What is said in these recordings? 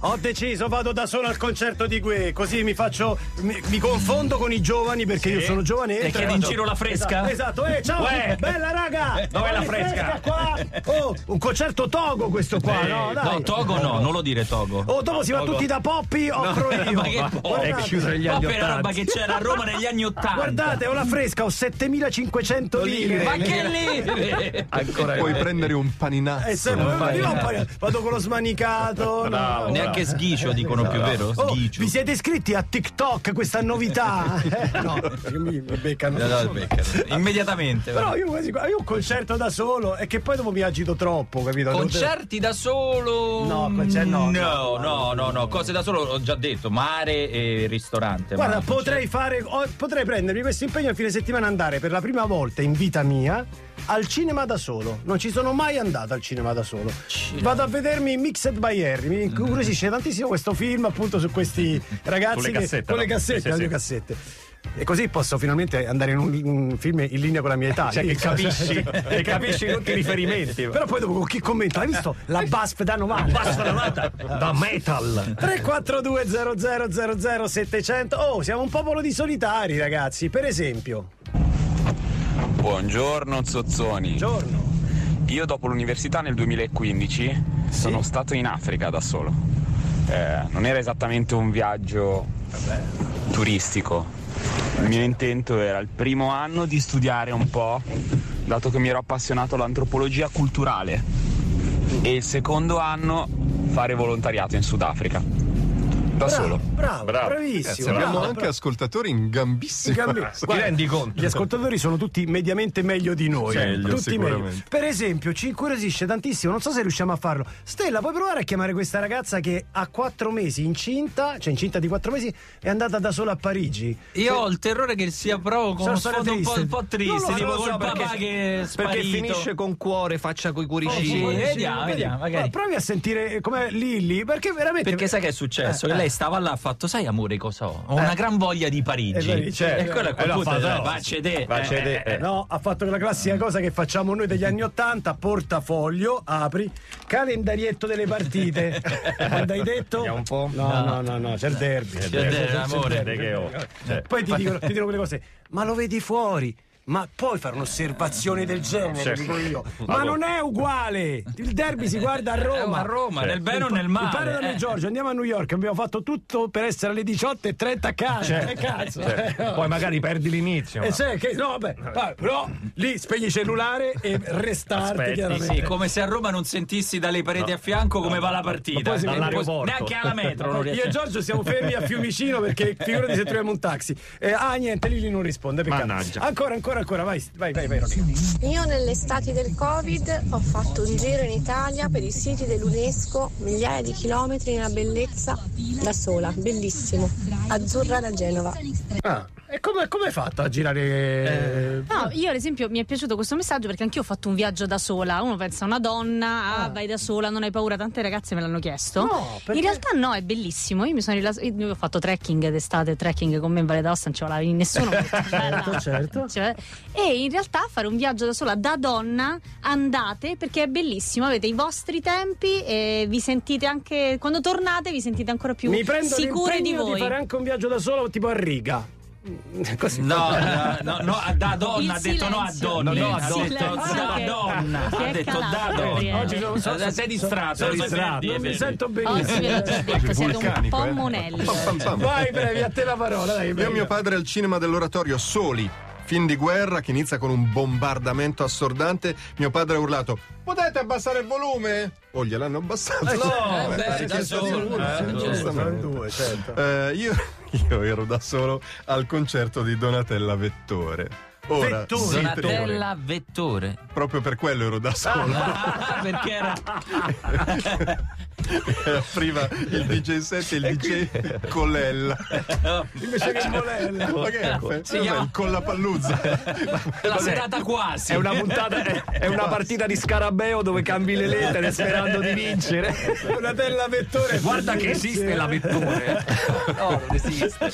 Ho deciso, vado da solo al concerto di Gue, così mi faccio. mi, mi confondo con i giovani perché io sono giovanetto. E chiedi in giro la fresca? Esatto, esatto. eh, ciao, Uè. bella raga! Dov'è la Dammi fresca? qua! Oh, un concerto Togo questo qua, no? Dai. No, Togo no, non lo dire Togo. Oh, dopo si va Togo. tutti da Poppi, offro io. Ma che Guardate. È chiuso negli anni Poppi è roba che c'era a Roma negli anni Ottanta. Guardate, ho la fresca, ho 7500 lire. Ma che lire? Ancora puoi prendere un paninazzo. Eh, se- io poi vado con lo smanicato. no, Neanche sghicio dicono più, vero? Oh, vi siete iscritti a TikTok, questa novità? Eh, no, mi beccano. No, no, beccano. Immediatamente. Però io, quasi- io un concerto da solo e che poi dopo mi agito troppo, capito? Concerti da solo? No, concerti no, No, no, no, no, cose da solo ho già detto, mare e ristorante. Guarda, potrei fare. potrei prendermi questo impegno il fine settimana andare per la prima volta in vita mia al cinema da solo. Non ci sono mai andato al cinema da solo. Vado a vedermi Mixed by Harry. Mi incuriosisce tantissimo questo film, appunto, su questi ragazzi Con le che- cassette, con le cassette, Sì, sì, sì. E così posso finalmente andare in un, un film in linea con la mia età. Cioè, che capisci, che capisci tutti i riferimenti. Però poi dopo con chi commenta? Hai visto? La BASF da 90. Basta la nata da metal. 342 00 700 Oh, siamo un popolo di solitari, ragazzi. Per esempio, Buongiorno Zozzoni. giorno. Io dopo l'università nel 2015 sono stato in Africa da solo. Eh, non era esattamente un viaggio turistico. Il mio intento era il primo anno di studiare un po', dato che mi ero appassionato all'antropologia culturale. E il secondo anno fare volontariato in Sudafrica. Da solo. Bravo, Bravo. bravissimo. Ragazzi, abbiamo bravo, anche bravo. ascoltatori in gambissima. Gambi- Ti Guarda, rendi conto? Gli ascoltatori sono tutti mediamente meglio di noi. eh. Meglio, tutti meglio. Per esempio, ci incuriosisce tantissimo. Non so se riusciamo a farlo. Stella, puoi provare a chiamare questa ragazza che ha quattro mesi incinta, cioè incinta di quattro mesi, è andata da sola a Parigi. Io ho il terrore che sia proprio con Sono uno sfondo un po', triste. un po' triste, Non lo tipo so, col so, papà perché- che è sparito. Perché finisce con cuore, faccia coi Sì, cuoricini. vediamo, vediamo, magari. Ma provi a sentire com'è Lilli, perché veramente. Perché sai che è successo? Eh, che eh. Lei stava là, ha fatto, sai amore cosa ho? Ho una gran voglia di Parigi. Eh, Parigi, certo. E quello a quel Eh, punto fatto, eh, no. facce te. Facce Eh, te, eh, eh. No, ha fatto quella classica cosa che facciamo noi degli anni Ottanta, portafoglio, apri, calendarietto delle partite. Quando hai detto? Un po'. No, no, no, no, c'è il derby. C'è il derby, amore. Cioè, Poi ti dicono, ti dicono quelle cose, ma lo vedi fuori? Ma puoi fare un'osservazione del genere, Certo. dico io. Ma non è uguale! Il derby si guarda a Roma. a Roma, nel bene o nel male. da me, eh. Giorgio, andiamo a New York, abbiamo fatto tutto per essere alle 18.30 a casa. Che cazzo? cioè, Eh, Poi magari perdi l'inizio. e ma- sai che no, vabbè, vabbè, però lì spegni il cellulare e restart Aspetti. Sì, come se a Roma non sentissi dalle pareti a fianco come va la partita. poi si- Neanche- Neanche alla metro non Io e Giorgio siamo fermi a Fiumicino perché figurati se troviamo un taxi. Eh, ah, niente, Lili non risponde. Mannaggia. Ancora, ancora, ancora, vai, vai, vai, vai Ronica. Io nelle estati del Covid ho fatto un giro in Italia per i siti dell'UNESCO, migliaia di chilometri nella bellezza da sola, bellissimo. Azzurra da Genova. Ah, e come, come hai fatto a girare? No, io ad esempio mi è piaciuto questo messaggio perché anch'io ho fatto un viaggio da sola. Uno pensa a una donna, ah, vai da sola, non hai paura. Tante ragazze me l'hanno chiesto. No, perché- In realtà no, è bellissimo. Io mi sono rilas- io ho fatto trekking d'estate, trekking con me in Valle d'Aosta, non ce l'aveva nessuno. Certo, certo. Cioè, e in realtà fare un viaggio da sola da donna andate perché è bellissimo, avete i vostri tempi e vi sentite anche quando tornate vi sentite ancora più Mi prendo sicure di voi. di fare anche un viaggio da solo tipo a riga. Così. No, no, no, no, da donna, ha detto no a donne, No, no, ha a detto silenzio da che- donna, ha detto da donna. Oggi sono, sono- Eh, sei distratto, sono distratto, non mi sento Oggi ve benissimo. l'ho detto, siete un po' eh. monelli. Pam, pam. Vai, brevi, a te la parola, dai. Io vai. mio padre al cinema dell'oratorio Soli. Film di guerra che inizia con un bombardamento assordante. Mio padre ha urlato: Potete abbassare il volume? O gliel'hanno abbassato? No, Eh, beh, da solo, eh, da. Sono due, certo. Eh, io, io ero da solo al concerto di Donatella Vettore. Ora, Vettore? Donatella Vettore. proprio per quello ero da solo. Ah, perché era e apriva il DJ set e il DJ Colella. Invece che Molella. Ma che è? Cos'è chiama- il Collapaluzza? La serata quasi. È una puntata, è, è una partita di scarabeo dove cambi le lettere sperando di vincere. Una tella vettore. Guarda che esiste la vettore. No, non esiste.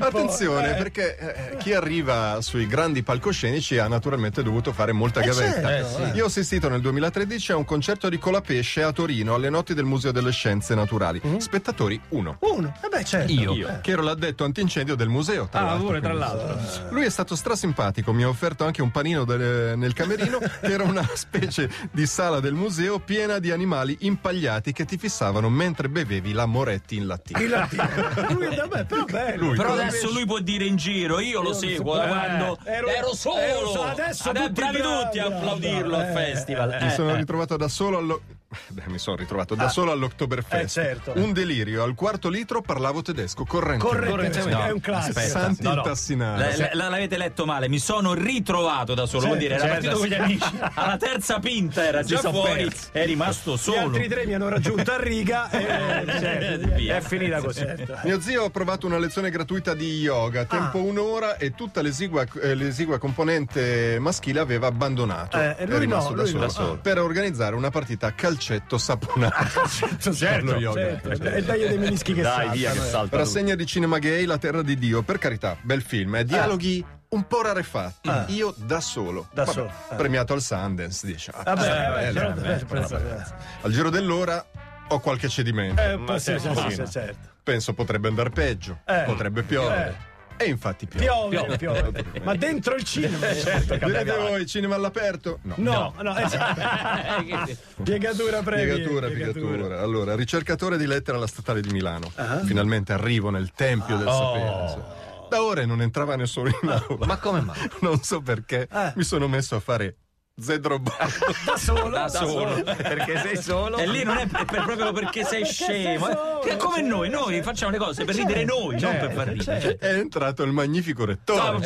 Attenzione, perché eh, chi arriva sui grandi palcoscenici ha naturalmente dovuto fare molta gavetta. certo, Io ho assistito nel 2013 a un concerto di Colapesce a Torino alle notti del Museo delle Scienze Naturali. Spettatori 1. Uno. Eh beh, certo. Io. Che ero l'addetto antincendio del museo. Tra Ah, l'altro, pure, tra l'altro. Lui è stato strasimpatico, mi ha offerto anche un panino del- nel camerino, che era una specie di sala del museo piena di animali impagliati che ti fissavano mentre bevevi la Moretti in latino. Il latino. Lui, vabbè, però bello. Lui, Però adesso lui può dire in giro, io lo seguo da Eh, quando ero- ero, solo. ero adesso Adesso tutti bravi tutti a applaudirlo bravi. al Eh, festival. Mi Eh. sono ritrovato da solo allo... Beh, mi sono ritrovato da solo all'Oktoberfest. Eh, certo. Un delirio. Al quarto litro parlavo tedesco, corrente. Corretto, No, è un classico. Santi No, no. intassinare. La- la- l'avete letto male, mi sono ritrovato da solo, vuol dire, era certo, partito con gli amici, alla terza pinta era già fuori, è rimasto Gli solo. altri tre mi hanno raggiunto a riga e Eh, via. È finita così. Mio zio ha provato una lezione gratuita di yoga, tempo Ah. un'ora e tutta l'esigua, eh, l'esigua componente maschile aveva abbandonato. Eh, lui È rimasto no, da, lui solo, no. Ah. per organizzare una partita a calcetto saponato. certo, Lo yoga. certo. E dai dei menischi che Dai, saltano, via che eh. salta. Rassegna di cinema gay, La terra di Dio, per carità, bel film. eh, dialoghi un po' rarefatti. Ah. Io da solo. Da Vabbè, solo, eh. Premiato al Sundance, dice. ah, Vabbè, sì, vabbè, bello, certo, certo, vabbè. certo. Al giro dell'ora ho qualche cedimento. Eh, sì, sì, sì, certo. Penso potrebbe andare peggio, Eh. potrebbe piovere. E infatti piove. Piove, piove. Ma dentro il cinema. Certo, Direte cambia voi, cinema all'aperto? No. No, no, esatto. Piegatura previa. Piegatura, piegatura. Allora, ricercatore di lettere alla Statale di Milano. Finalmente arrivo nel tempio del sapere. sì. Da ore non entrava nessuno in aula. Ma come mai? Non so perché Eh. mi sono messo a fare Z-Robot. Da solo. Da solo. Perché sei solo? E lì non è per- per- proprio perché sei scemo. sei solo, Che è come certo. noi, noi facciamo le cose per ridere noi, non per far ridere. Cioè, È entrato il magnifico rettore.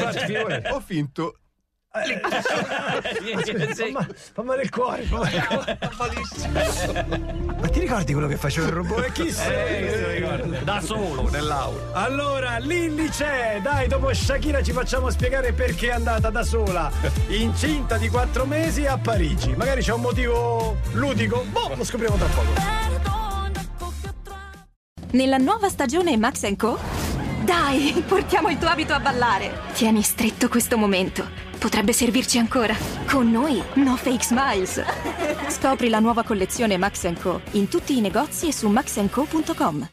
No. Ho finto sì. Ma, fa male il cuore, fa male il cuore. Ma ti ricordi quello che faceva il robot? E chi sei? Da solo nell'aula. Allora, Lilli c'è! Dai, dopo Shakira ci facciamo spiegare perché è andata da sola, incinta di quattro mesi a Parigi. Magari c'è un motivo ludico? Boh, lo scopriamo tra poco. Nella nuova stagione Max Co? Dai, portiamo il tuo abito a ballare. Tieni stretto questo momento. Potrebbe servirci ancora. Con noi, no fake smiles. Scopri la nuova collezione Max Co in tutti i negozi e su maxco.com.